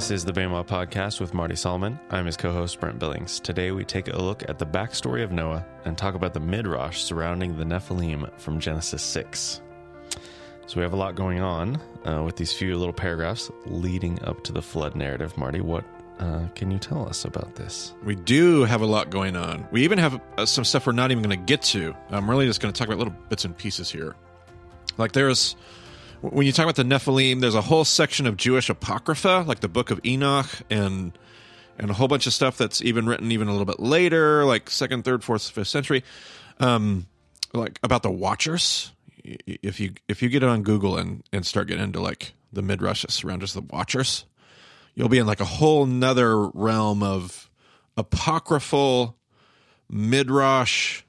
This is the Bema Podcast with Marty Solomon. I'm his co host, Brent Billings. Today we take a look at the backstory of Noah and talk about the midrash surrounding the Nephilim from Genesis 6. So we have a lot going on uh, with these few little paragraphs leading up to the flood narrative. Marty, what uh, can you tell us about this? We do have a lot going on. We even have uh, some stuff we're not even going to get to. I'm really just going to talk about little bits and pieces here. Like there's when you talk about the Nephilim, there's a whole section of Jewish apocrypha, like the Book of Enoch, and and a whole bunch of stuff that's even written even a little bit later, like second, third, fourth, fifth century, um, like about the Watchers. If you if you get it on Google and and start getting into like the midrash that surrounds the Watchers, you'll be in like a whole nother realm of apocryphal midrash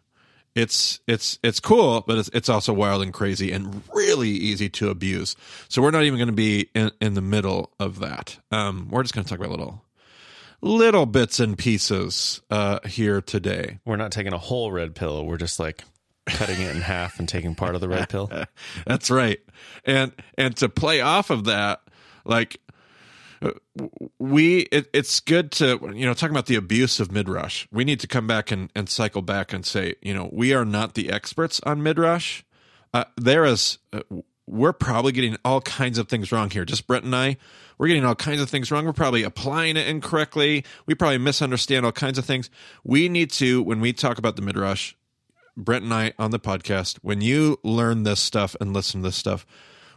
it's it's it's cool, but it's it's also wild and crazy and really easy to abuse. So we're not even going to be in, in the middle of that. Um, we're just going to talk about little little bits and pieces uh, here today. We're not taking a whole red pill. We're just like cutting it in half and taking part of the red pill. That's right. And and to play off of that, like we it, it's good to you know talking about the abuse of midrash we need to come back and, and cycle back and say you know we are not the experts on midrash. Uh, there is uh, we're probably getting all kinds of things wrong here. Just Brent and i we're getting all kinds of things wrong. We're probably applying it incorrectly. We probably misunderstand all kinds of things. We need to when we talk about the midrash Brent and i on the podcast when you learn this stuff and listen to this stuff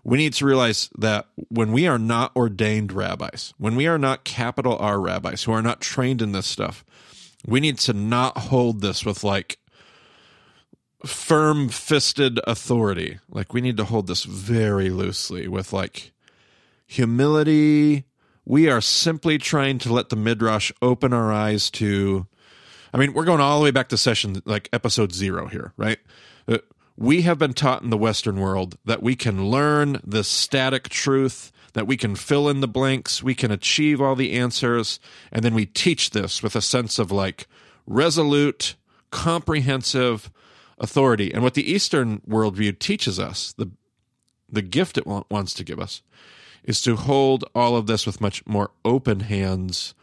we need to realize that when we are not ordained rabbis, when we are not capital R rabbis who are not trained in this stuff, we need to not hold this with like firm fisted authority. Like we need to hold this very loosely with like humility. We are simply trying to let the midrash open our eyes to. I mean, we're going all the way back to session like episode zero here, right? Uh, We have been taught in the Western world that we can learn the static truth, that we can fill in the blanks, we can achieve all the answers, and then we teach this with a sense of like resolute, comprehensive authority. And what the Eastern worldview teaches us, the the gift it wants to give us, is to hold all of this with much more open hands,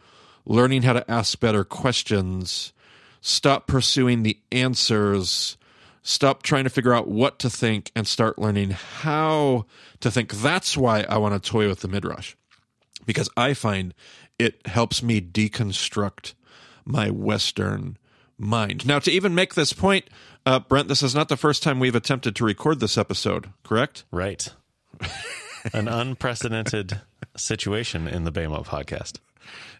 learning how to ask better questions, stop pursuing the answers Stop trying to figure out what to think and start learning how to think. That's why I want to toy with the midrash because I find it helps me deconstruct my Western mind. Now, to even make this point, uh, Brent, this is not the first time we've attempted to record this episode, correct? Right. An unprecedented situation in the Bema podcast.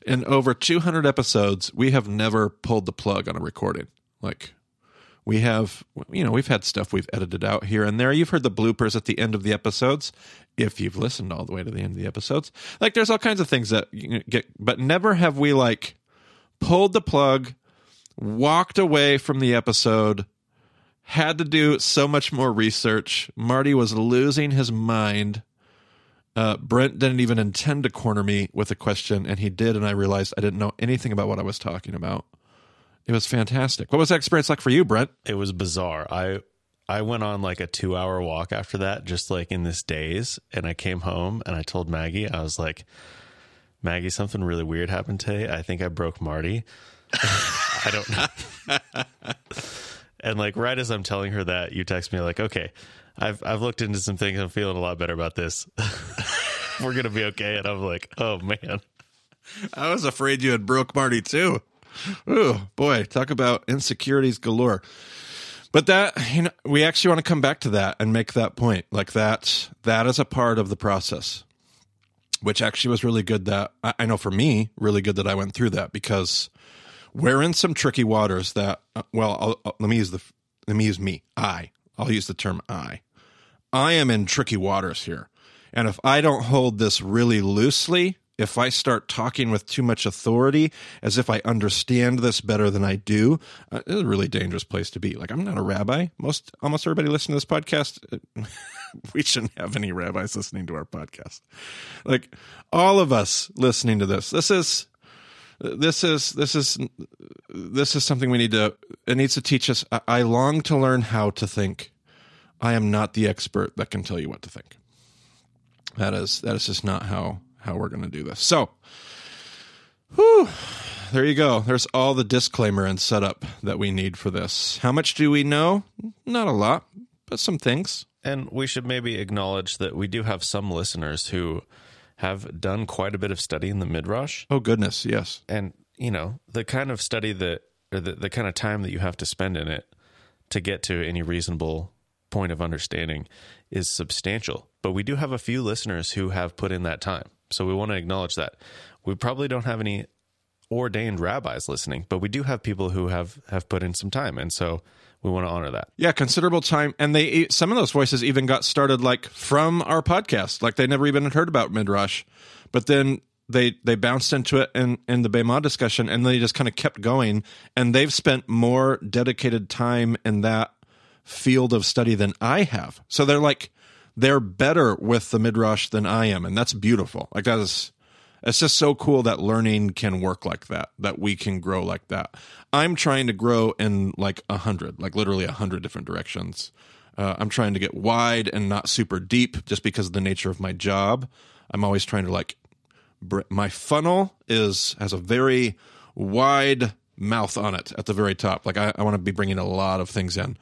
In over 200 episodes, we have never pulled the plug on a recording. Like, we have, you know, we've had stuff we've edited out here and there. You've heard the bloopers at the end of the episodes, if you've listened all the way to the end of the episodes. Like, there's all kinds of things that you get, but never have we like pulled the plug, walked away from the episode, had to do so much more research. Marty was losing his mind. Uh, Brent didn't even intend to corner me with a question, and he did, and I realized I didn't know anything about what I was talking about. It was fantastic. What was that experience like for you, Brent? It was bizarre. I I went on like a two hour walk after that, just like in this daze. And I came home and I told Maggie, I was like, Maggie, something really weird happened today. I think I broke Marty. I don't know. and like right as I'm telling her that, you text me like, okay, I've I've looked into some things. I'm feeling a lot better about this. We're gonna be okay. And I'm like, oh man. I was afraid you had broke Marty too. Oh boy, talk about insecurities galore. But that you know, we actually want to come back to that and make that point. Like that, that is a part of the process, which actually was really good. That I know for me, really good that I went through that because we're in some tricky waters. That uh, well, I'll, I'll, let me use the let me use me. I I'll use the term I. I am in tricky waters here, and if I don't hold this really loosely, if I start talking with too much authority, as if I understand this better than I do, uh, it's a really dangerous place to be. Like I'm not a rabbi. Most almost everybody listening to this podcast, we shouldn't have any rabbis listening to our podcast. Like all of us listening to this, this is this is this is this is something we need to it needs to teach us i long to learn how to think i am not the expert that can tell you what to think that is that is just not how how we're going to do this. So, whew, there you go. There's all the disclaimer and setup that we need for this. How much do we know? Not a lot, but some things. And we should maybe acknowledge that we do have some listeners who have done quite a bit of study in the midrash. Oh goodness, yes. And, you know, the kind of study that, or the, the kind of time that you have to spend in it to get to any reasonable point of understanding is substantial. But we do have a few listeners who have put in that time. So we want to acknowledge that. We probably don't have any ordained rabbis listening, but we do have people who have have put in some time. And so we want to honor that. Yeah, considerable time, and they some of those voices even got started like from our podcast, like they never even heard about Midrash, but then they they bounced into it in in the Bema discussion, and they just kind of kept going, and they've spent more dedicated time in that field of study than I have. So they're like they're better with the Midrash than I am, and that's beautiful. Like that is it's just so cool that learning can work like that, that we can grow like that. I'm trying to grow in like a hundred, like literally a hundred different directions. Uh, I'm trying to get wide and not super deep just because of the nature of my job. I'm always trying to like, br- my funnel is, has a very wide mouth on it at the very top. Like I, I want to be bringing a lot of things in.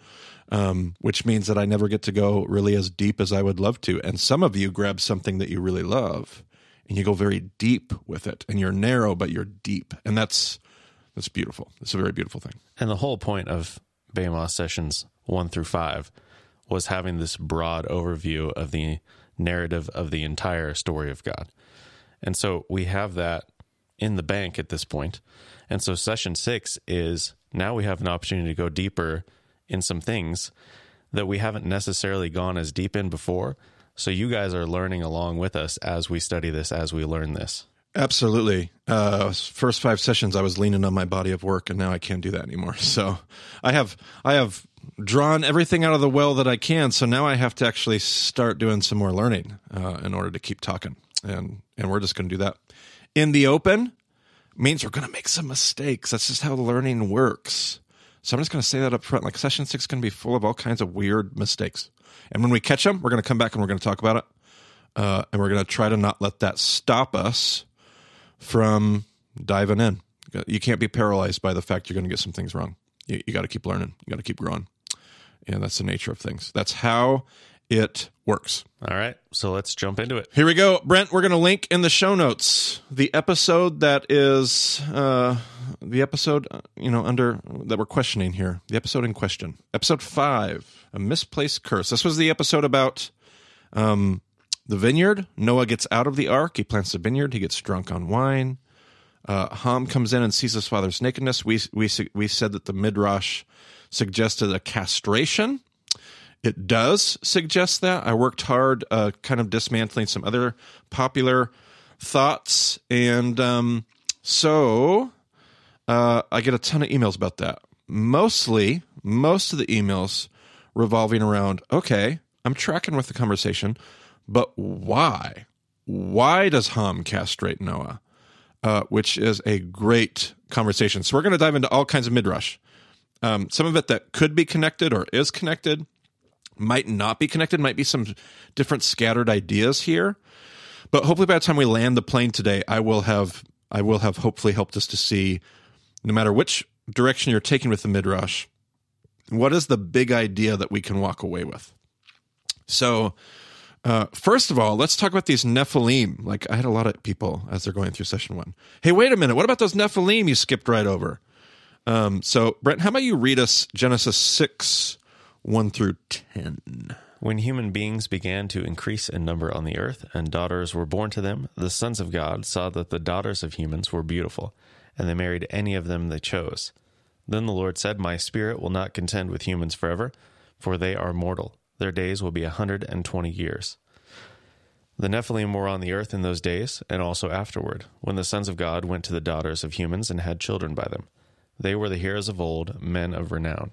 Um, which means that I never get to go really as deep as I would love to. And some of you grab something that you really love and you go very deep with it and you're narrow but you're deep and that's that's beautiful it's a very beautiful thing and the whole point of Bema sessions one through five was having this broad overview of the narrative of the entire story of God. And so we have that in the bank at this point. And so session six is now we have an opportunity to go deeper in some things that we haven't necessarily gone as deep in before, so you guys are learning along with us as we study this, as we learn this. Absolutely. Uh, first five sessions, I was leaning on my body of work, and now I can't do that anymore. So I have I have drawn everything out of the well that I can. So now I have to actually start doing some more learning uh, in order to keep talking, and and we're just going to do that in the open. Means we're going to make some mistakes. That's just how learning works. So I'm just going to say that up front. Like session six is going to be full of all kinds of weird mistakes. And when we catch them, we're going to come back and we're going to talk about it. Uh, and we're going to try to not let that stop us from diving in. You can't be paralyzed by the fact you're going to get some things wrong. You, you got to keep learning. You got to keep growing. And that's the nature of things. That's how it works. All right. So let's jump into it. Here we go. Brent, we're going to link in the show notes the episode that is uh, the episode, uh, you know, under that we're questioning here. The episode in question. Episode five, A Misplaced Curse. This was the episode about um, the vineyard. Noah gets out of the ark. He plants the vineyard. He gets drunk on wine. Uh, Ham comes in and sees his father's nakedness. We, we, we said that the Midrash suggested a castration it does suggest that. I worked hard, uh, kind of dismantling some other popular thoughts, and um, so uh, I get a ton of emails about that. Mostly, most of the emails revolving around okay, I'm tracking with the conversation, but why? Why does Ham castrate Noah? Uh, which is a great conversation. So we're going to dive into all kinds of midrash. Um, some of it that could be connected or is connected, might not be connected, might be some different scattered ideas here. But hopefully by the time we land the plane today, I will have I will have hopefully helped us to see no matter which direction you're taking with the midrash, what is the big idea that we can walk away with? So uh, first of all, let's talk about these Nephilim. Like I had a lot of people as they're going through session one. Hey, wait a minute. What about those Nephilim you skipped right over? Um, so Brent, how about you read us Genesis six 1 through 10. When human beings began to increase in number on the earth, and daughters were born to them, the sons of God saw that the daughters of humans were beautiful, and they married any of them they chose. Then the Lord said, My spirit will not contend with humans forever, for they are mortal. Their days will be a hundred and twenty years. The Nephilim were on the earth in those days, and also afterward, when the sons of God went to the daughters of humans and had children by them. They were the heroes of old, men of renown.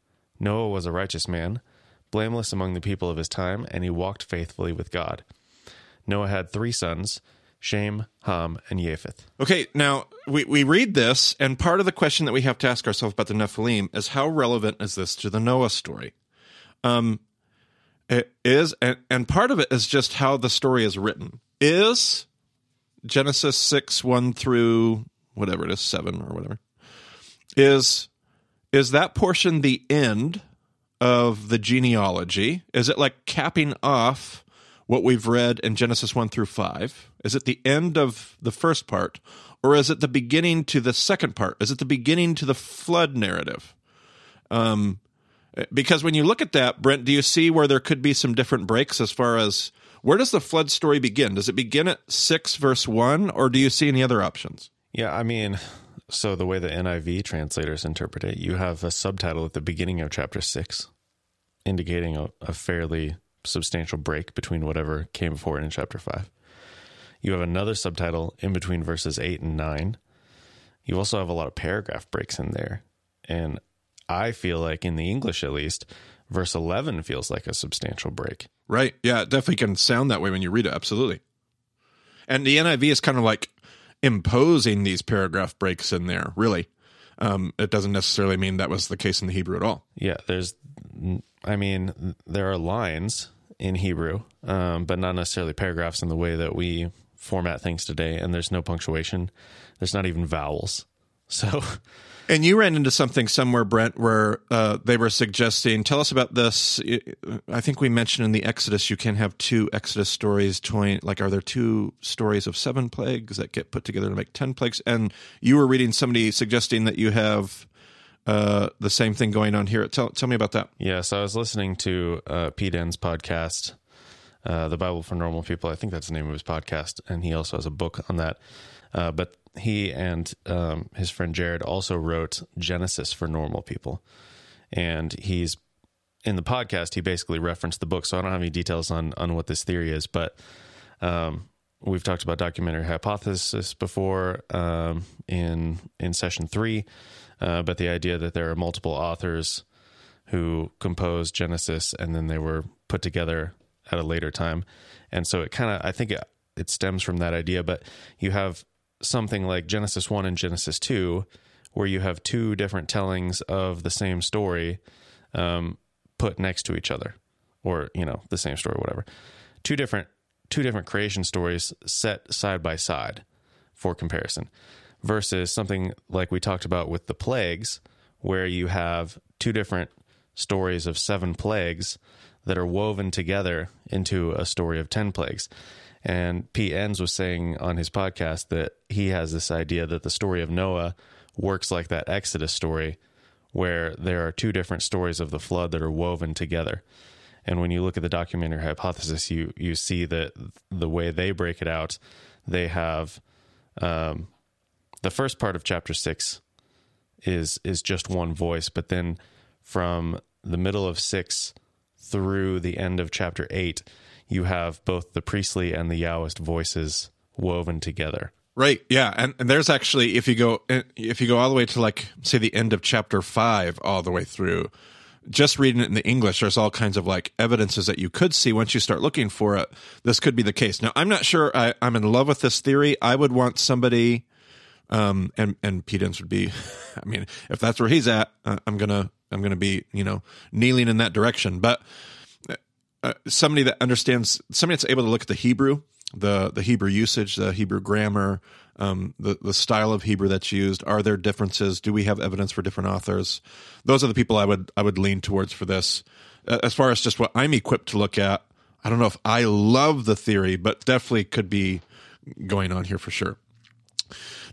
Noah was a righteous man, blameless among the people of his time, and he walked faithfully with God. Noah had three sons Shem, Ham, and Japheth. Okay, now we, we read this, and part of the question that we have to ask ourselves about the Nephilim is how relevant is this to the Noah story? Um, it is, and, and part of it is just how the story is written. Is Genesis 6, 1 through whatever it is, 7 or whatever, is is that portion the end of the genealogy? Is it like capping off what we've read in Genesis 1 through 5? Is it the end of the first part? Or is it the beginning to the second part? Is it the beginning to the flood narrative? Um, because when you look at that, Brent, do you see where there could be some different breaks as far as where does the flood story begin? Does it begin at 6 verse 1 or do you see any other options? Yeah, I mean, so the way the NIV translators interpret it, you have a subtitle at the beginning of chapter 6 indicating a, a fairly substantial break between whatever came before it in chapter 5. You have another subtitle in between verses 8 and 9. You also have a lot of paragraph breaks in there. And I feel like, in the English at least, verse 11 feels like a substantial break. Right. Yeah, it definitely can sound that way when you read it. Absolutely. And the NIV is kind of like imposing these paragraph breaks in there, really. Um, it doesn't necessarily mean that was the case in the Hebrew at all. Yeah, there's, I mean, there are lines in Hebrew, um, but not necessarily paragraphs in the way that we format things today. And there's no punctuation, there's not even vowels. So And you ran into something somewhere, Brent, where uh, they were suggesting. Tell us about this. I think we mentioned in the Exodus you can have two Exodus stories. Join, like, are there two stories of seven plagues that get put together to make ten plagues? And you were reading somebody suggesting that you have uh, the same thing going on here. Tell tell me about that. Yeah, so I was listening to uh, Pete Enns' podcast, uh, The Bible for Normal People. I think that's the name of his podcast, and he also has a book on that. Uh, but he and um, his friend Jared also wrote Genesis for normal people. And he's in the podcast, he basically referenced the book. So I don't have any details on, on what this theory is, but um, we've talked about documentary hypothesis before um, in, in session three. Uh, but the idea that there are multiple authors who composed Genesis and then they were put together at a later time. And so it kind of, I think it, it stems from that idea, but you have something like Genesis 1 and Genesis 2, where you have two different tellings of the same story um, put next to each other, or, you know, the same story, whatever. Two different two different creation stories set side by side for comparison versus something like we talked about with the plagues where you have two different stories of seven plagues that are woven together into a story of 10 plagues and Pete Enns was saying on his podcast that he has this idea that the story of Noah works like that Exodus story, where there are two different stories of the flood that are woven together. And when you look at the documentary hypothesis, you you see that the way they break it out, they have um, the first part of chapter six is is just one voice, but then from the middle of six through the end of chapter eight, you have both the priestly and the Yahwist voices woven together. Right. Yeah. And, and there's actually, if you go, if you go all the way to like, say the end of chapter five, all the way through, just reading it in the English, there's all kinds of like evidences that you could see once you start looking for it. This could be the case. Now, I'm not sure I, I'm in love with this theory. I would want somebody, um, and, and Pete Enns would be, I mean, if that's where he's at, uh, I'm to, I'm to be, you know, kneeling in that direction. But uh, somebody that understands, somebody that's able to look at the Hebrew, the the Hebrew usage, the Hebrew grammar, um, the the style of Hebrew that's used. Are there differences? Do we have evidence for different authors? Those are the people I would I would lean towards for this. Uh, as far as just what I'm equipped to look at, I don't know if I love the theory, but definitely could be going on here for sure.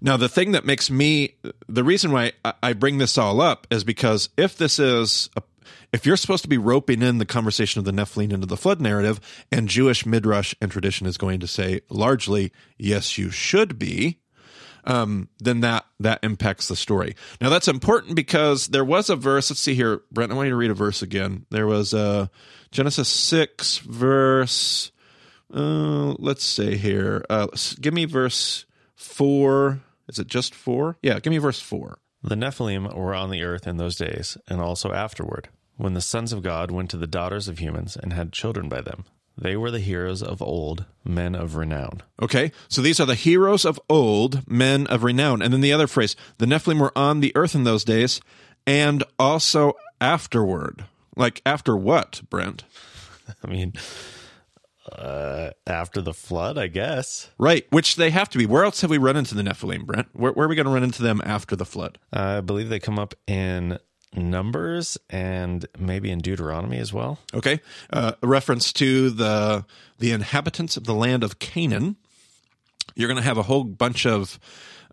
Now, the thing that makes me, the reason why I bring this all up is because if this is a if you're supposed to be roping in the conversation of the Nephilim into the flood narrative, and Jewish midrash and tradition is going to say largely, yes, you should be, um, then that that impacts the story. Now that's important because there was a verse. Let's see here, Brent. I want you to read a verse again. There was uh, Genesis six verse Uh, let's say here. Uh, give me verse four. Is it just four? Yeah, give me verse four. The Nephilim were on the earth in those days, and also afterward, when the sons of God went to the daughters of humans and had children by them. They were the heroes of old, men of renown. Okay, so these are the heroes of old, men of renown. And then the other phrase, the Nephilim were on the earth in those days, and also afterward. Like after what, Brent? I mean, uh, after the flood, I guess. Right, which they have to be. Where else have we run into the Nephilim, Brent? Where, where are we going to run into them after the flood? I believe they come up in Numbers and maybe in Deuteronomy as well. Okay, uh, a reference to the the inhabitants of the land of Canaan. You're going to have a whole bunch of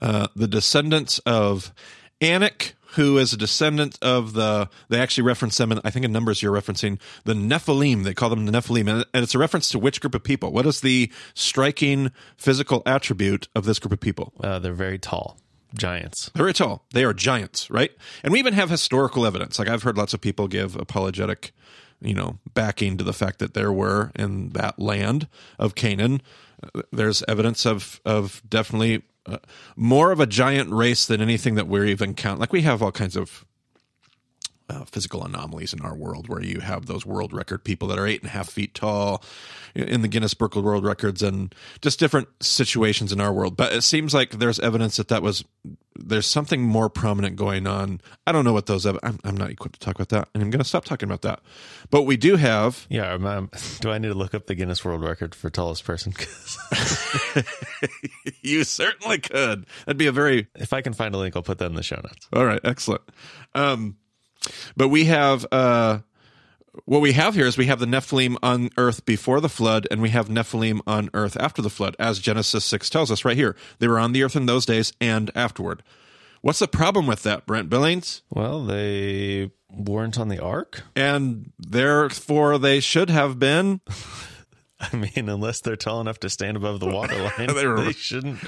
uh, the descendants of Anak, who is a descendant of the. They actually reference them, in, I think in Numbers you're referencing the Nephilim. They call them the Nephilim, and, and it's a reference to which group of people? What is the striking physical attribute of this group of people? Uh, they're very tall, giants. They're tall. They are giants, right? And we even have historical evidence. Like I've heard lots of people give apologetic, you know, backing to the fact that there were in that land of Canaan. There's evidence of of definitely uh, more of a giant race than anything that we're even count. Like we have all kinds of uh, physical anomalies in our world where you have those world record people that are eight and a half feet tall in the Guinness Book of World Records and just different situations in our world. But it seems like there's evidence that that was there's something more prominent going on. I don't know what those. I'm, I'm not equipped to talk about that, and I'm going to stop talking about that. But we do have. Yeah, um, um, do I need to look up the Guinness World Record for tallest person? you certainly could. That'd be a very if I can find a link, I'll put that in the show notes. All right, excellent. Um, but we have uh, what we have here is we have the Nephilim on earth before the flood, and we have Nephilim on earth after the flood, as Genesis six tells us right here. They were on the earth in those days and afterward. What's the problem with that, Brent Billings? Well, they weren't on the ark. And therefore, they should have been. I mean, unless they're tall enough to stand above the water line, They were- they shouldn't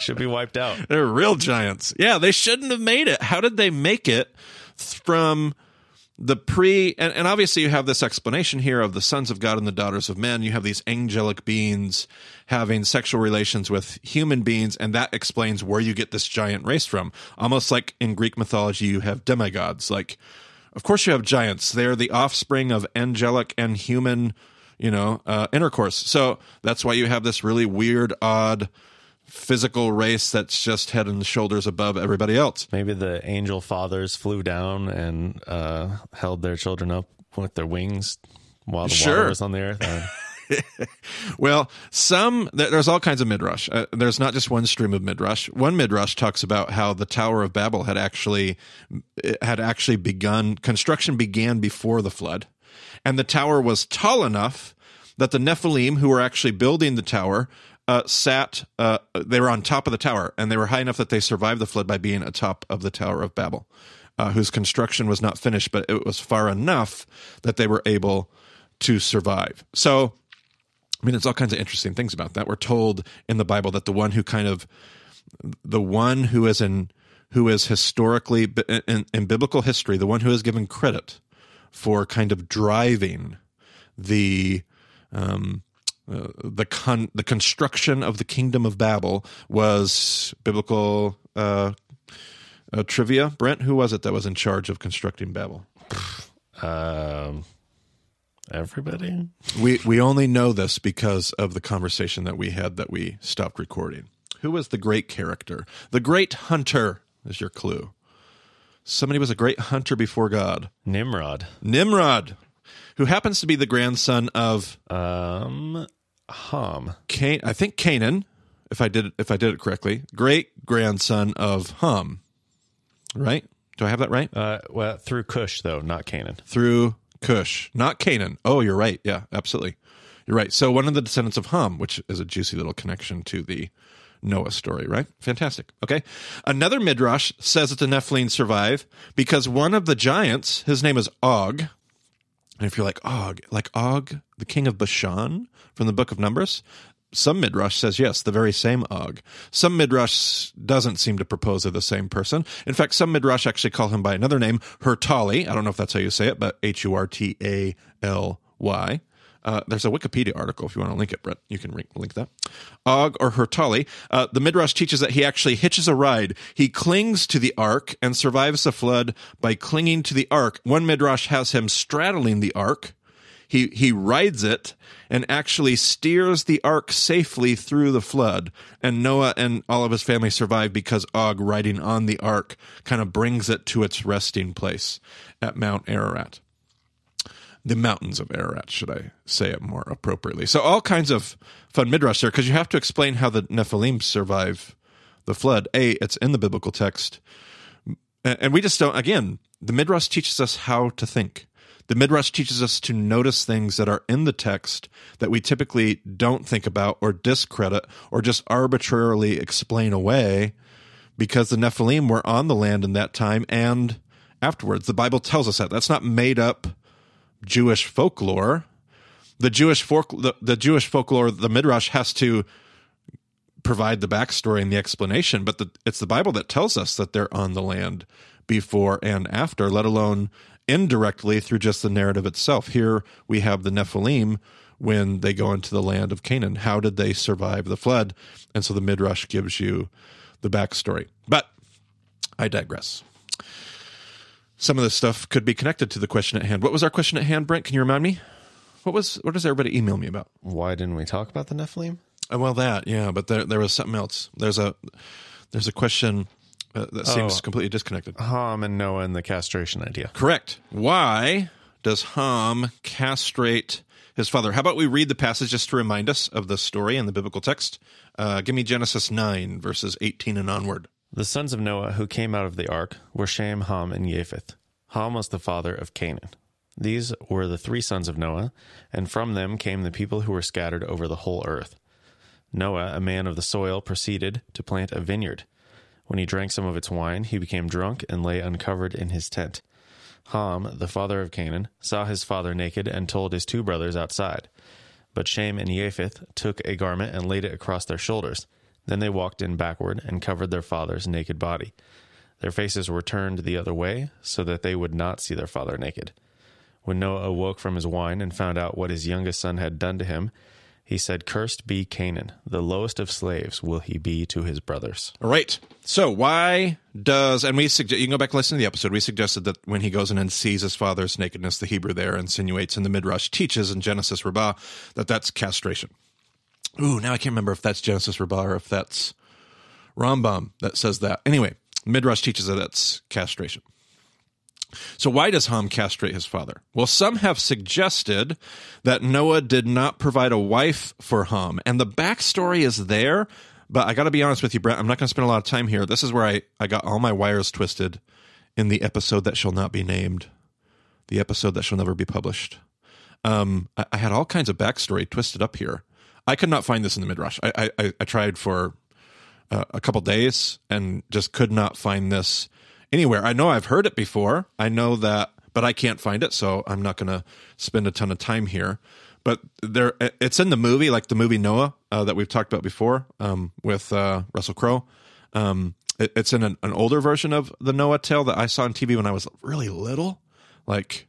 should be wiped out. They're real giants. Yeah, they shouldn't have made it. How did they make it from the pre and, and obviously you have this explanation here of the sons of God and the daughters of men. You have these angelic beings having sexual relations with human beings, and that explains where you get this giant race from. Almost like in Greek mythology, you have demigods. Like, of course, you have giants. They're the offspring of angelic and human, you know, uh, intercourse. So that's why you have this really weird, odd physical race that's just head and shoulders above everybody else. Maybe the angel fathers flew down and uh, held their children up with their wings while the Sure. water was on the earth. Uh, Well, some there's all kinds of midrash. Uh, there's not just one stream of midrash. One midrash talks about how the Tower of Babel had actually had actually begun construction began before the flood, and the tower was tall enough that the Nephilim, who were actually building the tower, uh, sat. Uh, they were on top of the tower, and they were high enough that they survived the flood by being atop of the Tower of Babel, uh, whose construction was not finished, but it was far enough that they were able to survive. So. I mean, there's all kinds of interesting things about that. We're told in the Bible that the one who kind of, the one who is in, who is historically in, in biblical history, the one who is given credit for kind of driving the, um, uh, the con the construction of the kingdom of Babel was biblical uh, uh, trivia. Brent, who was it that was in charge of constructing Babel? um, everybody. We we only know this because of the conversation that we had that we stopped recording. Who was the great character? The great hunter is your clue. Somebody was a great hunter before God. Nimrod. Nimrod, who happens to be the grandson of Um, Ham. Cain, I think Canaan, if I did if I did it correctly. Great grandson of Ham. Right? Do I have that right? Uh, well, through Cush though, not Canaan. through Cush, not Canaan. Oh, you're right. Yeah, absolutely. You're right. So one of the descendants of Ham, which is a juicy little connection to the Noah story, right? Fantastic. Okay. Another midrash says that the Nephilim survive because one of the giants, his name is Og. And if you're like Og, like Og, the king of Bashan from the book of Numbers, some midrash says yes, the very same Og. Some midrash doesn't seem to propose they're the same person. In fact, some midrash actually call him by another name, Hurtaly. I don't know if that's how you say it, but H U R T A L Y. Uh, there's a Wikipedia article if you want to link it, Brent. You can link, link that. Og or Hurtaly. Uh, the Midrash teaches that he actually hitches a ride. He clings to the ark and survives the flood by clinging to the ark. One Midrash has him straddling the ark. He he rides it and actually steers the ark safely through the flood. And Noah and all of his family survive because Og riding on the ark kind of brings it to its resting place at Mount Ararat the mountains of Ararat, should I say it more appropriately. So all kinds of fun midrash there because you have to explain how the Nephilim survive the flood. A, it's in the biblical text, and we just don't. Again, the midrash teaches us how to think. The midrash teaches us to notice things that are in the text that we typically don't think about or discredit or just arbitrarily explain away because the Nephilim were on the land in that time and afterwards. The Bible tells us that. That's not made up Jewish folklore. The Jewish folk, the, the Jewish folklore, the midrash has to provide the backstory and the explanation, but the, it's the Bible that tells us that they're on the land before and after, let alone indirectly through just the narrative itself. Here we have the Nephilim when they go into the land of Canaan. How did they survive the flood? And so the midrash gives you the backstory. But I digress some of this stuff could be connected to the question at hand. What was our question at hand, Brent? Can you remind me? What was what does everybody email me about? Why didn't we talk about the Nephilim? Uh, well, that yeah, but there there was something else. There's a there's a question uh, that seems Oh. completely disconnected. Ham and Noah and the castration idea. Correct. Why does Ham castrate his father? How about we read the passage just to remind us of the story in the biblical text? Uh, give me Genesis nine verses eighteen and onward. The sons of Noah who came out of the ark were Shem, Ham, and Japheth. Ham was the father of Canaan. These were the three sons of Noah, and from them came the people who were scattered over the whole earth. Noah, a man of the soil, proceeded to plant a vineyard. When he drank some of its wine, he became drunk and lay uncovered in his tent. Ham, the father of Canaan, saw his father naked and told his two brothers outside. But Shem and Japheth took a garment and laid it across their shoulders. Then they walked in backward and covered their father's naked body. Their faces were turned the other way, so that they would not see their father naked. When Noah awoke from his wine and found out what his youngest son had done to him, he said, Cursed be Canaan, the lowest of slaves will he be to his brothers. All right. So why does and we suggest you can go back and listen to the episode. We suggested that when he goes in and sees his father's nakedness, the Hebrew there insinuates in the midrash teaches in Genesis Rabbah that that's castration. Ooh, now I can't remember if that's Genesis Rabbah or if that's Rambam that says that. Anyway, midrash teaches that that's castration. So why does Ham castrate his father? Well, some have suggested that Noah did not provide a wife for Ham, and the backstory is there. But I got to be honest with you, Brent. I'm not going to spend a lot of time here. This is where I, I got all my wires twisted in the episode that shall not be named, the episode that shall never be published. Um, I, I had all kinds of backstory twisted up here. I could not find this in the midrash. I I, I tried for uh, a couple days and just could not find this anywhere. I know I've heard it before. I know that, but I can't find it, so I'm not going to spend a ton of time here. But there, it's in the movie, like the movie Noah uh, that we've talked about before um, with uh, Russell Crowe. Um, it, it's in an, an older version of the Noah tale that I saw on TV when I was really little, like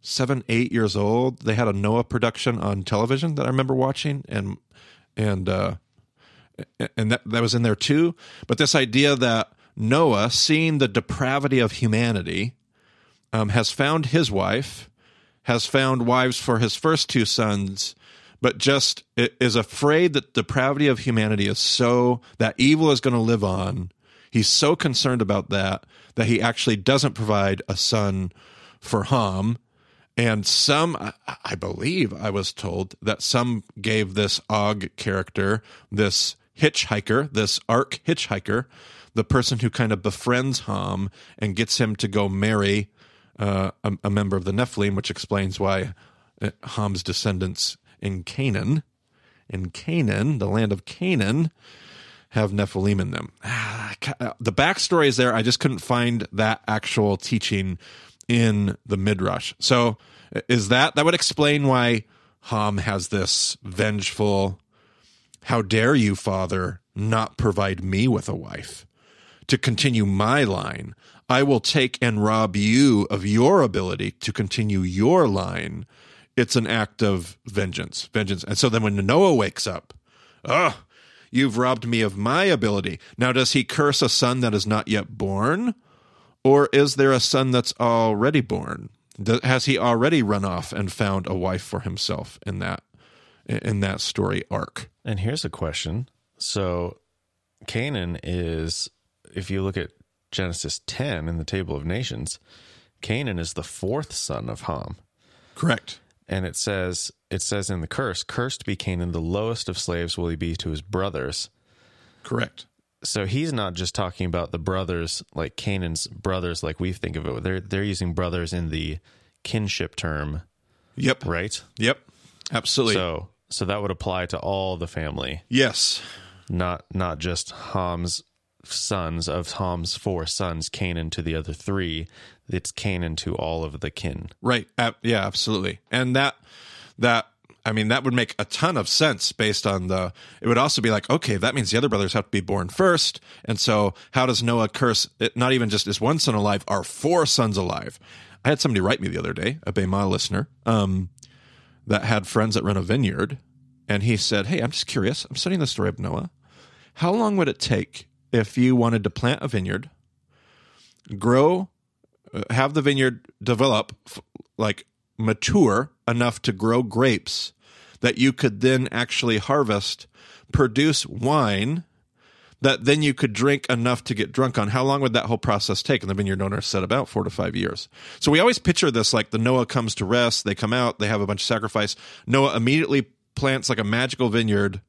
seven, eight years old. They had a Noah production on television that I remember watching, and and uh, and that that was in there too. But this idea that Noah, seeing the depravity of humanity, um, has found his wife, has found wives for his first two sons, but just is afraid that depravity of humanity is so that evil is going to live on. He's so concerned about that that he actually doesn't provide a son for Ham. And some, I- believe I was told that some gave this Og character, this hitchhiker, this ark hitchhiker, the person who kind of befriends Ham and gets him to go marry uh, a, a member of the Nephilim, which explains why uh, Ham's descendants in Canaan, in Canaan, the land of Canaan, have Nephilim in them. Ah, The backstory is there. I just couldn't find that actual teaching in the Midrash. So, is that that would explain why Ham has this vengeful, "How dare you, father, not provide me with a wife to continue my line? I will take and rob you of your ability to continue your line." it's an act of vengeance, vengeance. And so then when Noah wakes up, ah, you've robbed me of my ability. Now, does he curse a son that is not yet born? Or is there a son that's already born? Has he already run off and found a wife for himself in that in that story arc? And here's a question. So Canaan is if you look at Genesis 10 in the table of nations, Canaan is the fourth son of Ham. Correct. And it says it says in the curse, cursed be Canaan, the lowest of slaves will he be to his brothers. Correct. So he's not just talking about the brothers like Canaan's brothers like we think of it. They're they're using brothers in the kinship term, Yep. right? Yep. Absolutely. So so that would apply to all the family, yes. not not just Ham's sons of Ham's four sons, Canaan to the other three. It's Canaan to all of the kin. Right. Uh, yeah, absolutely. And that that I mean that would make a ton of sense based on the it would also be like, okay, that means the other brothers have to be born first. And so how does Noah curse it, not even just his one son alive, are four sons alive? I had somebody write me the other day, a Bema listener, um, that had friends that run a vineyard, and he said, Hey, I'm just curious. I'm studying the story of Noah. How long would it take if you wanted to plant a vineyard, grow, uh, have the vineyard develop, like mature enough to grow grapes that you could then actually harvest, produce wine that then you could drink enough to get drunk on. How long would that whole process take? And the vineyard owner said about four to five years. So we always picture this like the Noah comes to rest, they come out, they have a bunch of sacrifice. Noah immediately plants like a magical vineyard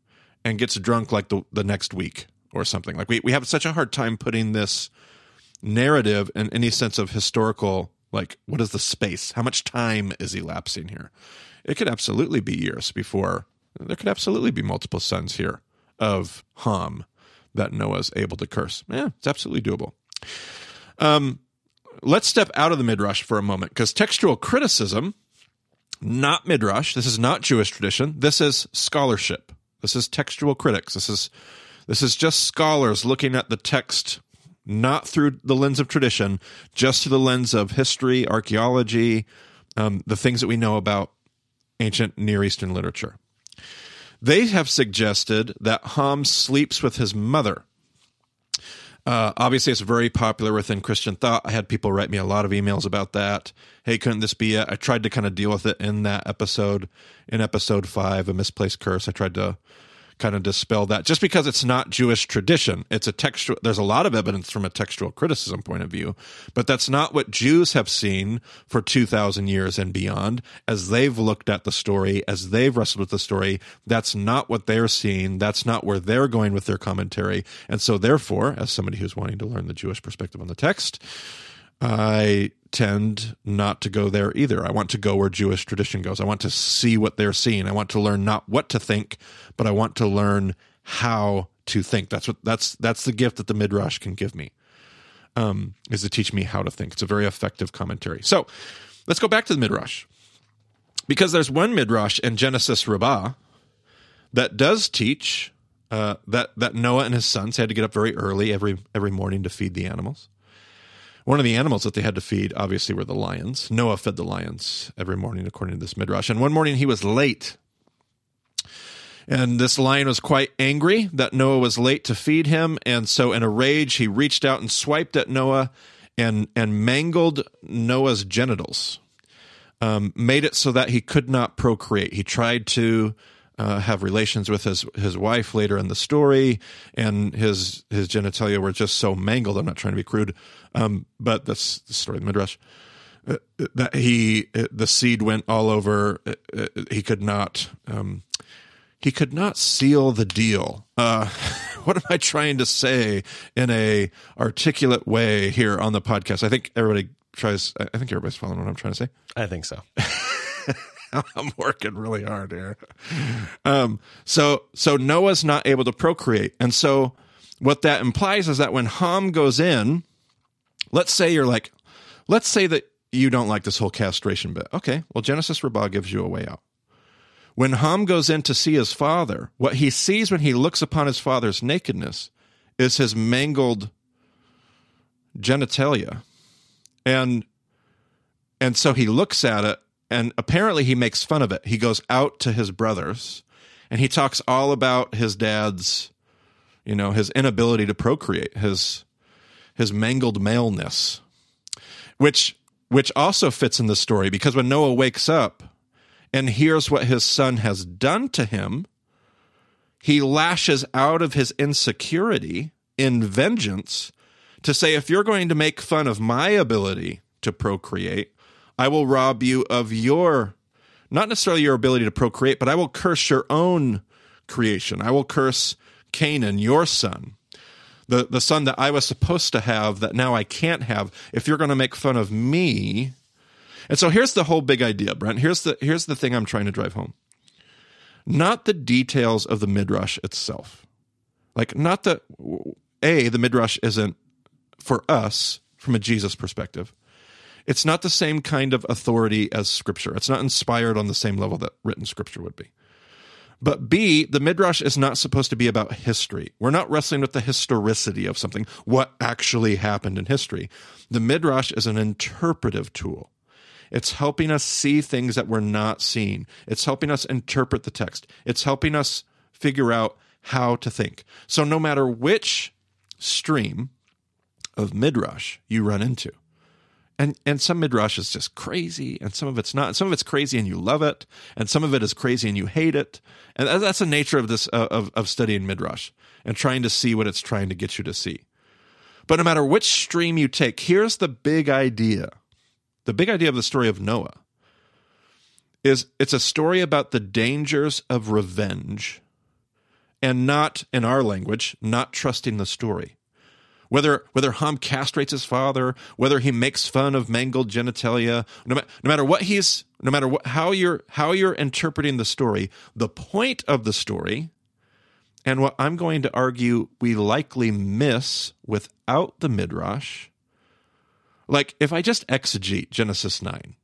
and gets drunk like the, the next week or something. Like we, we have such a hard time putting this narrative in any sense of historical like what is the space? How much time is elapsing here? It could absolutely be years before there could absolutely be multiple sons here of ham that noah's able to curse. Yeah it's absolutely doable. Um let's step out of the midrash for a moment because textual criticism not midrash. This is not jewish tradition. This is scholarship. This is textual critics. This is this is just scholars looking at the text not through the lens of tradition, just through the lens of history, archaeology, um, the things that we know about ancient Near Eastern literature. They have suggested that Ham sleeps with his mother. Uh, obviously, it's very popular within Christian thought. I had people write me a lot of emails about that. Hey, couldn't this be it? I tried to kind of deal with it in that episode, in episode five, A Misplaced Curse. I tried to kind of dispel that just because it's not Jewish tradition. It's a textual, there's a lot of evidence from a textual criticism point of view, but that's not what Jews have seen for 2,000 years and beyond. As they've looked at the story, as they've wrestled with the story, that's not what they're seeing. That's not where they're going with their commentary. And so, therefore, as somebody who's wanting to learn the Jewish perspective on the text, I tend not to go there either. I want to go where Jewish tradition goes. I want to see what they're seeing. I want to learn not what to think, but I want to learn how to think. That's what that's that's the gift that the midrash can give me. Um, is to teach me how to think. It's a very effective commentary. So let's go back to the midrash because there's one midrash in Genesis Rabbah that does teach uh, that that Noah and his sons had to get up very early every every morning to feed the animals. One of the animals that they had to feed, obviously, were the lions. Noah fed the lions every morning, according to this midrash. And one morning he was late. And this lion was quite angry that Noah was late to feed him. And so, in a rage, he reached out and swiped at Noah and, and mangled Noah's genitals, um, made it so that he could not procreate. He tried to uh, have relations with his his wife later in the story, and his his genitalia were just so mangled. I'm not trying to be crude, um, but that's the story of the midrash. Uh, that he uh, the seed went all over. Uh, uh, he could not. Um, he could not seal the deal. Uh, what am I trying to say in a articulate way here on the podcast? I think everybody tries. I think everybody's following what I'm trying to say. I think so. I'm working really hard here. Um, so so Noah's not able to procreate, and so what that implies is that when Ham goes in, let's say you're like, let's say that you don't like this whole castration bit. Okay, well Genesis Rabbah gives you a way out. When Ham goes in to see his father, what he sees when he looks upon his father's nakedness is his mangled genitalia, and and so he looks at it and apparently he makes fun of it. He goes out to his brothers and he talks all about his dad's, you know, his inability to procreate, his his mangled maleness, which which also fits in the story because when Noah wakes up and hears what his son has done to him, he lashes out of his insecurity in vengeance to say, if you're going to make fun of my ability to procreate, I will rob you of your, not necessarily your ability to procreate, but I will curse your own creation. I will curse Canaan, your son, the, the son that I was supposed to have that now I can't have. If you're going to make fun of me. And so here's the whole big idea, Brent. Here's the, here's the thing I'm trying to drive home. Not the details of the midrash itself. Like, not that, A, the midrash isn't for us from a Jesus perspective it's not the same kind of authority as scripture. It's not inspired on the same level that written scripture would be. But B, the Midrash is not supposed to be about history. We're not wrestling with the historicity of something, what actually happened in history. The Midrash is an interpretive tool. It's helping us see things that we're not seeing. It's helping us interpret the text. It's helping us figure out how to think. So no matter which stream of Midrash you run into, and and some midrash is just crazy and some of it's not. Some of it's crazy and you love it and some of it is crazy and you hate it. And that's the nature of this uh, of, of studying midrash and trying to see what it's trying to get you to see. But no matter which stream you take here's the big idea. The big idea of the story of noah is it's a story about the dangers of revenge and not in our language not trusting the story whether whether Ham castrates his father, whether he makes fun of mangled genitalia, no, ma- no matter what he's, no matter how you're how you're interpreting the story, the point of the story, and what I'm going to argue we likely miss without the midrash. Like if I just exegete Genesis nine,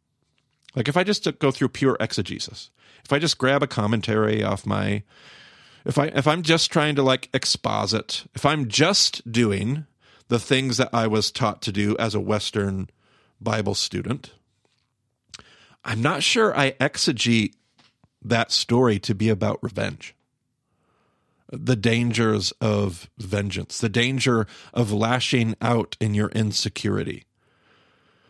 like if I just go through pure exegesis, if I just grab a commentary off my if I if I'm just trying to like exposit, if I'm just doing the things that I was taught to do as a Western Bible student. I'm not sure I exegete that story to be about revenge. The dangers of vengeance, the danger of lashing out in your insecurity.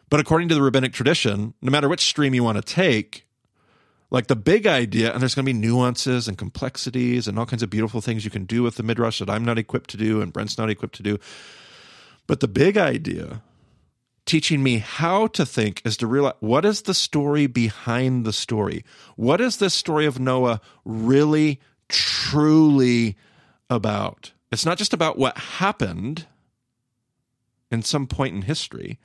But according to the rabbinic tradition, no matter which stream you want to take, like the big idea, and there's going to be nuances and complexities and all kinds of beautiful things you can do with the midrash that I'm not equipped to do and Brent's not equipped to do. But the big idea, teaching me how to think, is to realize what is the story behind the story? What is this story of Noah really, truly about? It's not just about what happened in some point in history,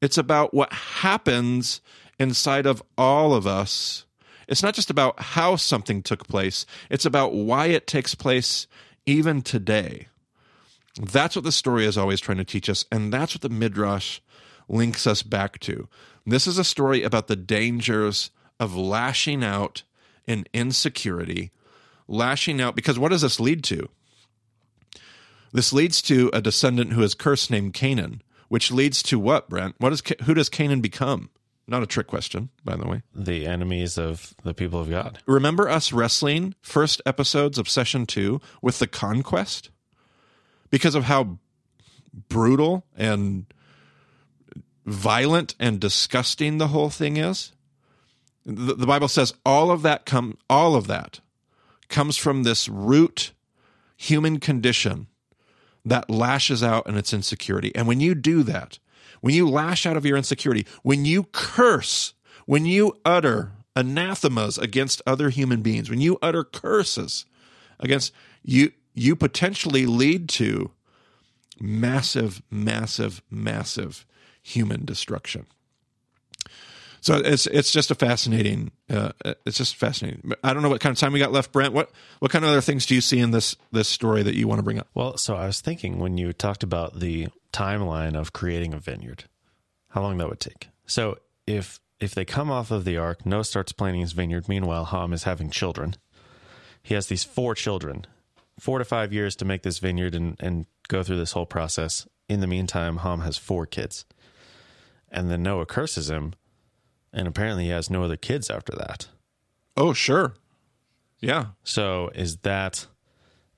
it's about what happens inside of all of us. It's not just about how something took place, it's about why it takes place even today. That's what the story is always trying to teach us, and that's what the Midrash links us back to. This is a story about the dangers of lashing out in insecurity, lashing out, because what does this lead to? This leads to a descendant who is cursed named Canaan, which leads to what, Brent? What is who does Canaan become? Not a trick question, by the way. The enemies of the people of God. Remember us wrestling first episodes of session two with the conquest? Because of how brutal and violent and disgusting the whole thing is. The, the Bible says all of that come all of that comes from this root human condition that lashes out in its insecurity. And when you do that, when you lash out of your insecurity, when you curse, when you utter anathemas against other human beings, when you utter curses against you you potentially lead to massive, massive, massive human destruction. So it's it's just a fascinating uh, it's just fascinating. I don't know what kind of time we got left, Brent. What what kind of other things do you see in this this story that you want to bring up? Well, so I was thinking when you talked about the timeline of creating a vineyard, how long that would take. So if if they come off of the ark, Noah starts planting his vineyard. Meanwhile, Ham is having children. He has these four children four to five years to make this vineyard and, and go through this whole process. In the meantime, Ham has four kids. And then Noah curses him and apparently he has no other kids after that. Oh, sure. Yeah. So is that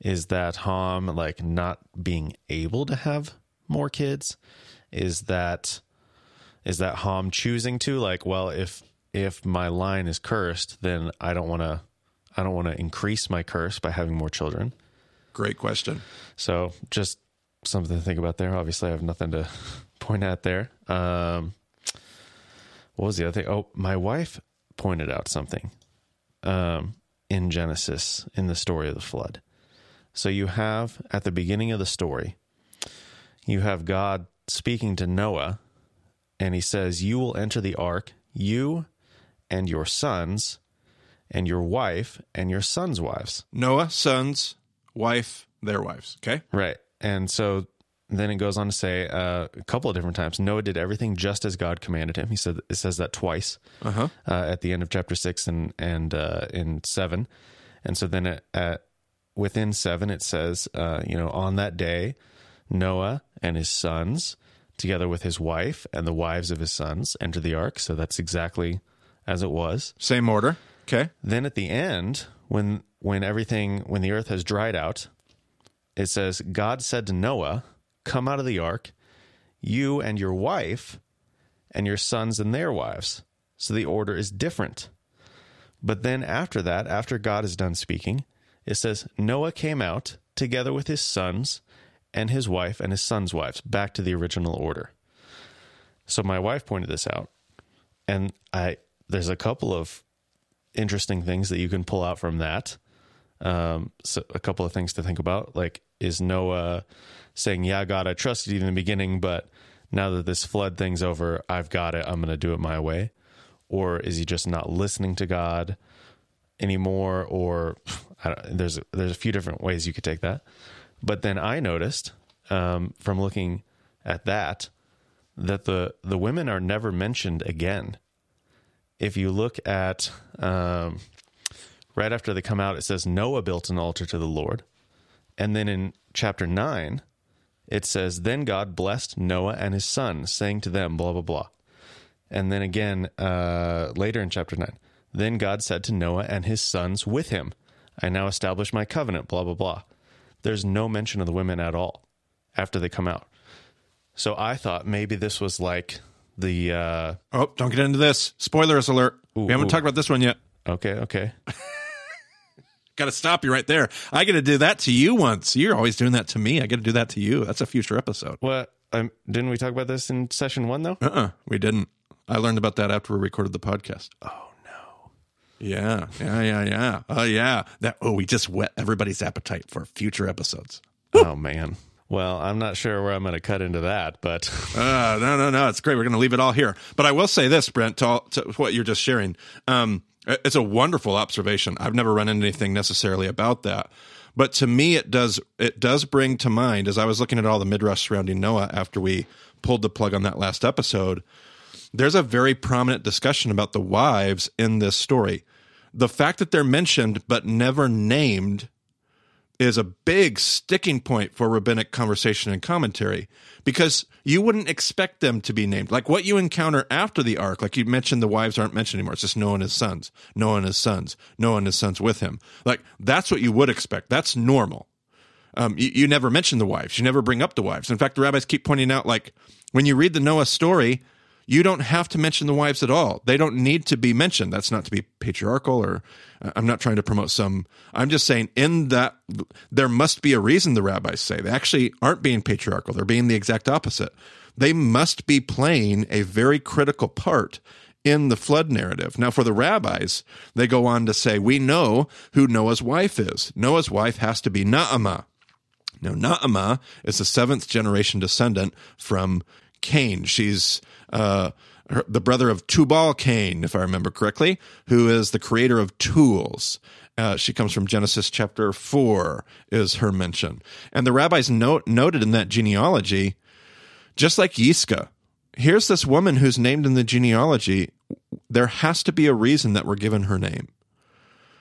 is that Ham like not being able to have more kids? Is that is that Ham choosing to like, well, if if my line is cursed, then I don't want to I don't want to increase my curse by having more children. Great question. So just something to think about there. Obviously, I have nothing to point at there. Um, what was the other thing? Oh, my wife pointed out something um, in Genesis in the story of the flood. So you have at the beginning of the story, you have God speaking to Noah, and he says, You will enter the ark, you and your sons, and your wife, and your sons' wives. Noah, sons, wife, their wives. Okay. Right. And so then it goes on to say uh, a couple of different times Noah did everything just as God commanded him. He said it says that twice Uh-huh. uh, at the end of chapter six and and uh, in seven. And so then at, at within seven it says, uh, you know, on that day, Noah and his sons, together with his wife and the wives of his sons, enter the ark. So that's exactly as it was. Same order. Okay. Then at the end, when when everything when the earth has dried out, it says God said to Noah, "Come out of the ark, you and your wife, and your sons and their wives." So the order is different. But then after that, after God is done speaking, it says Noah came out together with his sons and his wife and his sons' wives, back to the original order. So my wife pointed this out, and I there's a couple of interesting things that you can pull out from that. Um, so a couple of things to think about, like is Noah saying, "Yeah, God, I trusted you in the beginning, but now that this flood thing's over, I've got it. I'm going to do it my way," or is he just not listening to God anymore? Or I don't, there's there's a few different ways you could take that. But then I noticed um, from looking at that that the the women are never mentioned again if you look at um, right after they come out, it says Noah built an altar to the Lord. And then in chapter 9, it says, Then God blessed Noah and his son, saying to them, blah, blah, blah. And then again, uh, later in chapter 9, then God said to Noah and his sons with him, I now establish my covenant, blah, blah, blah. There's no mention of the women at all after they come out. So I thought maybe this was like the uh, Oh, don't get into this. Spoilers alert. we haven't ooh. talked about this one yet. okay, okay. Got to stop you right there. I got to do that to you once. You're always doing that to me. I got to do that to you. That's a future episode. What um, didn't we talk about this in session one though? Uh uh We didn't. I learned about that after we recorded the podcast. Oh no! Yeah. Yeah. Yeah. Yeah. Oh, yeah. That, oh, we just whet everybody's appetite for future episodes. Oh man. Well, I'm not sure where I'm going to cut into that, but Uh, no, no, no. It's great. We're going to leave it all here. But I will say this, Brent, to, all, to what you're just sharing. Um, it's a wonderful observation. I've never run into anything necessarily about that. But to me, it does it does bring to mind as I was looking at all the midrash surrounding Noah after we pulled the plug on that last episode. There's a very prominent discussion about the wives in this story. The fact that they're mentioned but never named is a big sticking point for rabbinic conversation and commentary because you wouldn't expect them to be named. Like what you encounter after the ark, like you mentioned, the wives aren't mentioned anymore. It's just Noah and his sons, Noah and his sons, Noah and his sons with him. Like that's what you would expect. That's normal. Um, you, you never mention the wives. You never bring up the wives. In fact, the rabbis keep pointing out, like when you read the Noah story, you don't have to mention the wives at all. They don't need to be mentioned. That's not to be patriarchal or uh, I'm not trying to promote some. I'm just saying in that there must be a reason the rabbis say they actually aren't being patriarchal. They're being the exact opposite. They must be playing a very critical part in the flood narrative. Now, for the rabbis, they go on to say, we know who Noah's wife is. Noah's wife has to be Naamah. Now, Naamah is a seventh generation descendant from Cain. She's uh, her, the brother of Tubal Cain, if I remember correctly, who is the creator of tools. Uh, she comes from Genesis chapter 4, is her mention. And the rabbis note, noted in that genealogy, just like Yiska, here's this woman who's named in the genealogy. There has to be a reason that we're given her name.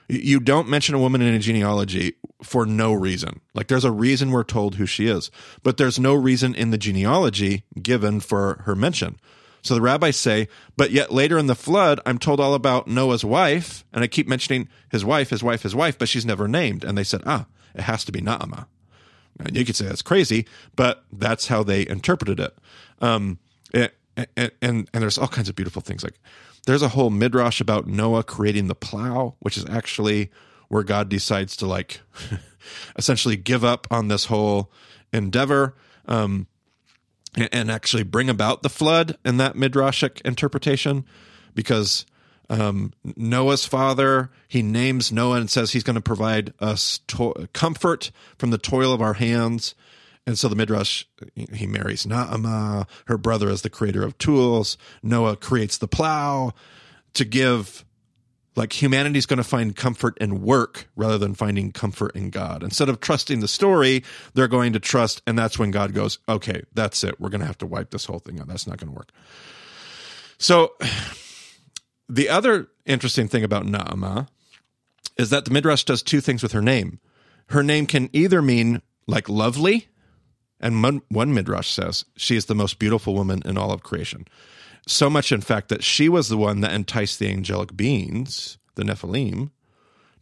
You don't mention a woman in a genealogy for no reason. Like there's a reason we're told who she is, but there's no reason in the genealogy given for her mention. So the rabbis say, but yet later in the flood, I'm told all about Noah's wife, and I keep mentioning his wife, his wife, his wife, but she's never named. And they said, ah, it has to be Naamah. And you could say that's crazy, but that's how they interpreted it. Um, and, and, and, and there's all kinds of beautiful things. Like there's a whole midrash about Noah creating the plow, which is actually where God decides to like essentially give up on this whole endeavor. Um, and actually bring about the flood in that midrashic interpretation because um, Noah's father, he names Noah and says he's going to provide us to- comfort from the toil of our hands. And so the Midrash, he marries Naamah. Her brother is the creator of tools. Noah creates the plow to give, like, humanity's going to find comfort in work rather than finding comfort in God. Instead of trusting the story, they're going to trust. And that's when God goes, okay, that's it. We're going to have to wipe this whole thing out. That's not going to work. So the other interesting thing about Naamah is that the Midrash does two things with her name. Her name can either mean like lovely, and one Midrash says she is the most beautiful woman in all of creation. So much, in fact, that she was the one that enticed the angelic beings, the Nephilim,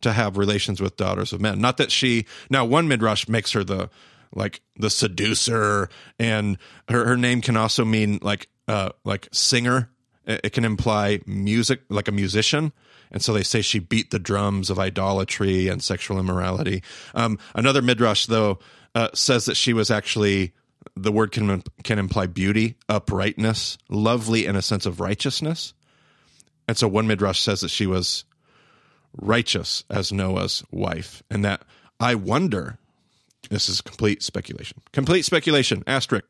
to have relations with daughters of men. Not that she, now one Midrash makes her the, like the seducer and her, her name can also mean like, uh, like singer it can imply music, like a musician. And so they say she beat the drums of idolatry and sexual immorality. Um, another midrash, though, uh, says that she was actually the word can can imply beauty, uprightness, lovely in a sense of righteousness. And so one midrash says that she was righteous as Noah's wife, and that I wonder. This is complete speculation. Complete speculation. Asterisk.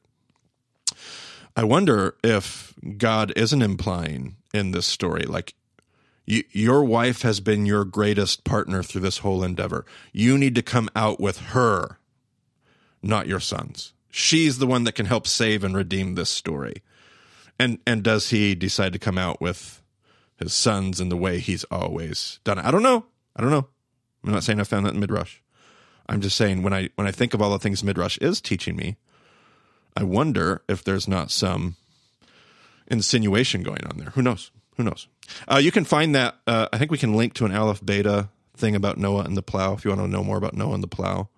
I wonder if God isn't implying in this story, like, y- your wife has been your greatest partner through this whole endeavor. You need to come out with her, not your sons. She's the one that can help save and redeem this story. And and does he decide to come out with his sons in the way he's always done it? I don't know. I don't know. I'm not saying I found that in Midrash. I'm just saying when I when I think of all the things Midrash is teaching me, I wonder if there's not some insinuation going on there. Who knows? Who knows? Uh, you can find that. Uh, I think we can link to an Aleph Beta thing about Noah and the plow if you want to know more about Noah and the plow.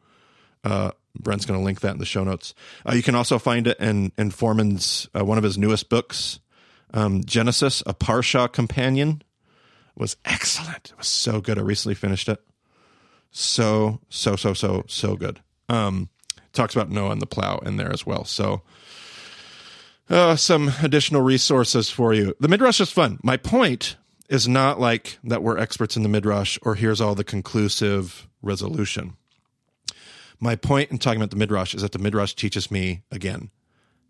Uh, Brent's going to link that in the show notes. Uh, you can also find it in, in Fohrman's, uh, one of his newest books, um, Genesis, a Parsha Companion. Was excellent. It was so good. I recently finished it. So, so, so, so, so good. Um, talks about Noah and the plow in there as well. So, uh, some additional resources for you. The Midrash is fun. My point is not like that we're experts in the Midrash or here's all the conclusive resolution. My point in talking about the Midrash is that the Midrash teaches me, again,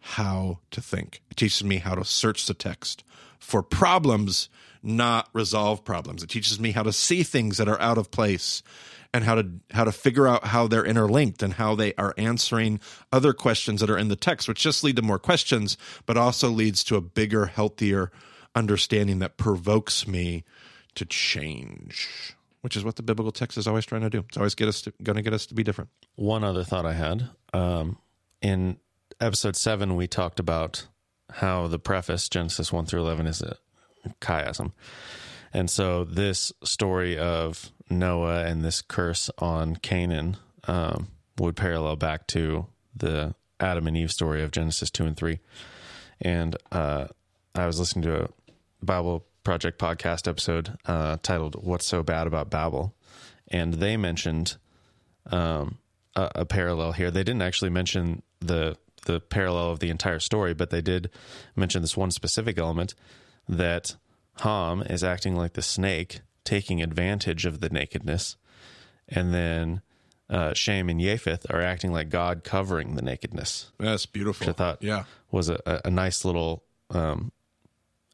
how to think. It teaches me how to search the text for problems, not resolve problems. It teaches me how to see things that are out of place and how to how to figure out how they're interlinked and how they are answering other questions that are in the text, which just lead to more questions, but also leads to a bigger, healthier understanding that provokes me to change. Which is what the biblical text is always trying to do. It's always get us going to get us to be different. One other thought I had um, in episode seven, we talked about how the preface Genesis one through eleven is a chiasm, and so this story of Noah and this curse on Canaan um, would parallel back to the Adam and Eve story of Genesis 2 and 3. And uh, I was listening to a Bible Project podcast episode uh, titled What's So Bad About Babel? And they mentioned um, a, a parallel here. They didn't actually mention the the parallel of the entire story, but they did mention this one specific element that Ham is acting like the snake taking advantage of the nakedness, and then uh, Shem and Japheth are acting like God covering the nakedness. That's beautiful. Which I thought yeah. was a, a nice little um,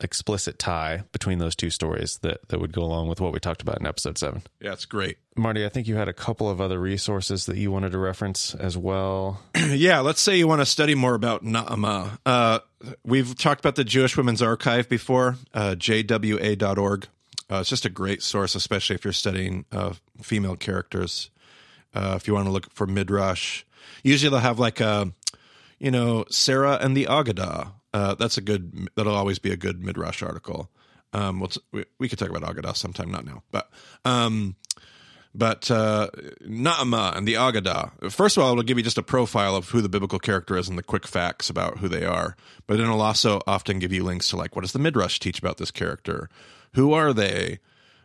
explicit tie between those two stories that, that would go along with what we talked about in episode seven. Yeah, it's great. Marty, I think you had a couple of other resources that you wanted to reference as well. yeah, let's say you want to study more about Naamah. Uh, we've talked about the Jewish Women's Archive before, uh, jwa.org. Uh, it's just a great source, especially if you're studying uh, female characters. Uh, if you want to look for midrash, usually they'll have like a, you know, Sarah and the Agadah, Uh, that's a good. That'll always be a good midrash article. Um, we'll, we, we could talk about Agadah sometime, not now, but um, but uh, Naamah and the Agadah. First of all, it'll give you just a profile of who the biblical character is and the quick facts about who they are. But then it'll also often give you links to like what does the midrash teach about this character? Who are they?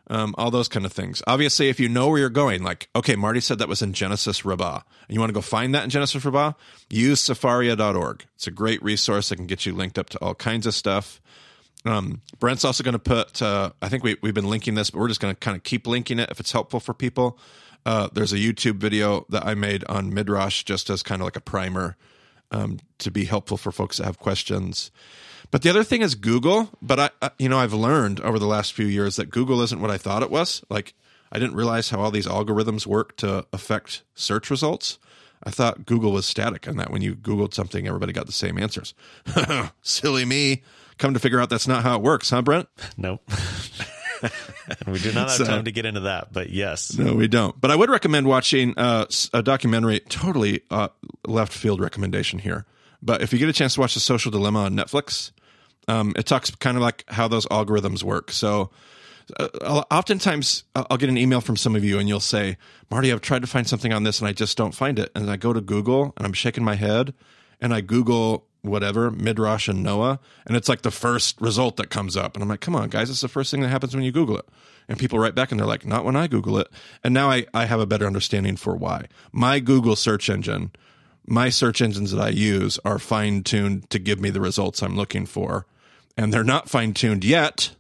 Um, all those kind of things. Obviously, if you know where you're going, like, okay, Marty said that was in Genesis Rabbah, and you want to go find that in Genesis Rabbah, use Sefaria.org. It's a great resource that can get you linked up to all kinds of stuff. Um, Brent's also going to put, uh, I think we, we've been linking this, but we're just going to kind of keep linking it if it's helpful for people. Uh, there's a YouTube video that I made on Midrash just as kind of like a primer um, to be helpful for folks that have questions. But the other thing is Google. But I, I, you know, I've learned over the last few years that Google isn't what I thought it was. Like, I didn't realize how all these algorithms work to affect search results. I thought Google was static and that when you Googled something, everybody got the same answers. Silly me. Come to figure out that's not how it works, huh, Brent? Nope. we do not have So- time to get into that, but yes. No, we don't. But I would recommend watching uh, a documentary. Totally uh, left field recommendation here. But if you get a chance to watch The Social Dilemma on Netflix, um, it talks kind of like how those algorithms work. So, uh, oftentimes I'll I'll get an email from some of you, and you'll say, "Marty, I've tried to find something on this, and I just don't find it." And I go to Google, and I'm shaking my head, and I Google whatever Midrash and Noah, and it's like the first result that comes up, and I'm like, "Come on, guys, it's the first thing that happens when you Google it." And people write back, and they're like, "Not when I Google it." And now I I have a better understanding for why my Google search engine my search engines that I use are fine tuned to give me the results I'm looking for. And they're not fine tuned yet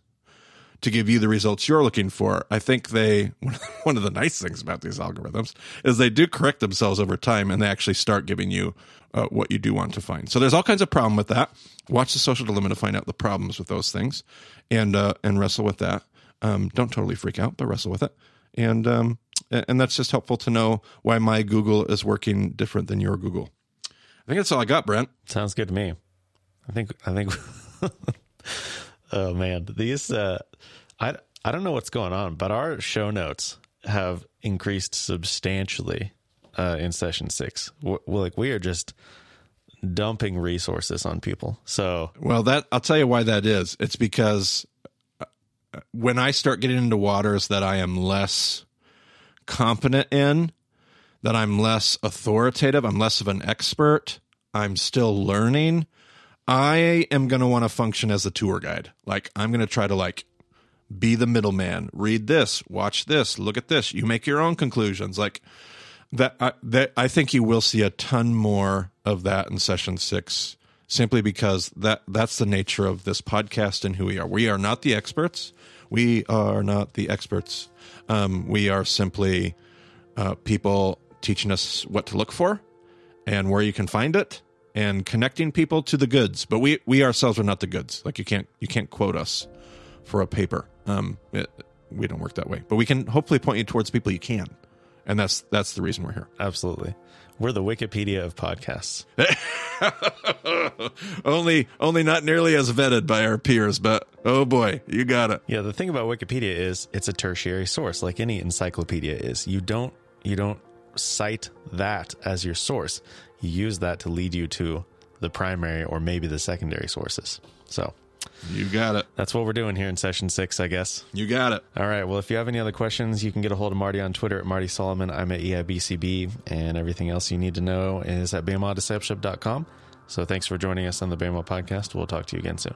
to give you the results you're looking for. I think they, one of the nice things about these algorithms is they do correct themselves over time and they actually start giving you uh, what you do want to find. So there's all kinds of problem with that. Watch the social dilemma to find out the problems with those things and, uh, and wrestle with that. Um, don't totally freak out, but wrestle with it. And, um, and that's just helpful to know why my Google is working different than your Google. I think that's all I got, Brent. Sounds good to me. I think I think Oh man, these uh I I don't know what's going on, but our show notes have increased substantially uh in session 6. we like we are just dumping resources on people. So, Well, that I'll tell you why that is. It's because uh, when I start getting into waters that I am less competent in, that I'm less authoritative, I'm less of an expert, I'm still learning, I am going to want to function as a tour guide. Like I'm going to try to like be the middleman. Read this, watch this, look at this. You make your own conclusions. Like that I, that I think you will see a ton more of that in session 6 simply because that that's the nature of this podcast and who we are. We are not the experts. We are not the experts. Um, we are simply uh, people teaching us what to look for and where you can find it and connecting people to the goods. But we we ourselves are not the goods. Like you can't you can't quote us for a paper. Um, it, we don't work that way. But we can hopefully point you towards people you can, and that's that's the reason we're here. absolutely. We're the Wikipedia of podcasts. only only not nearly as vetted by our peers, but oh boy, you got it. Yeah, the thing about Wikipedia is it's a tertiary source, like any encyclopedia is. You don't you don't cite that as your source. You use that to lead you to the primary or maybe the secondary sources. So You got it. that's what we're doing here in session six, I guess. You got it. All right. Well, if you have any other questions, you can get a hold of Marty on Twitter at Marty Solomon. I'm at EIBCB, and everything else you need to know is at BEMADiscipleship.com. So thanks for joining us on the BEMA podcast. We'll talk to you again soon.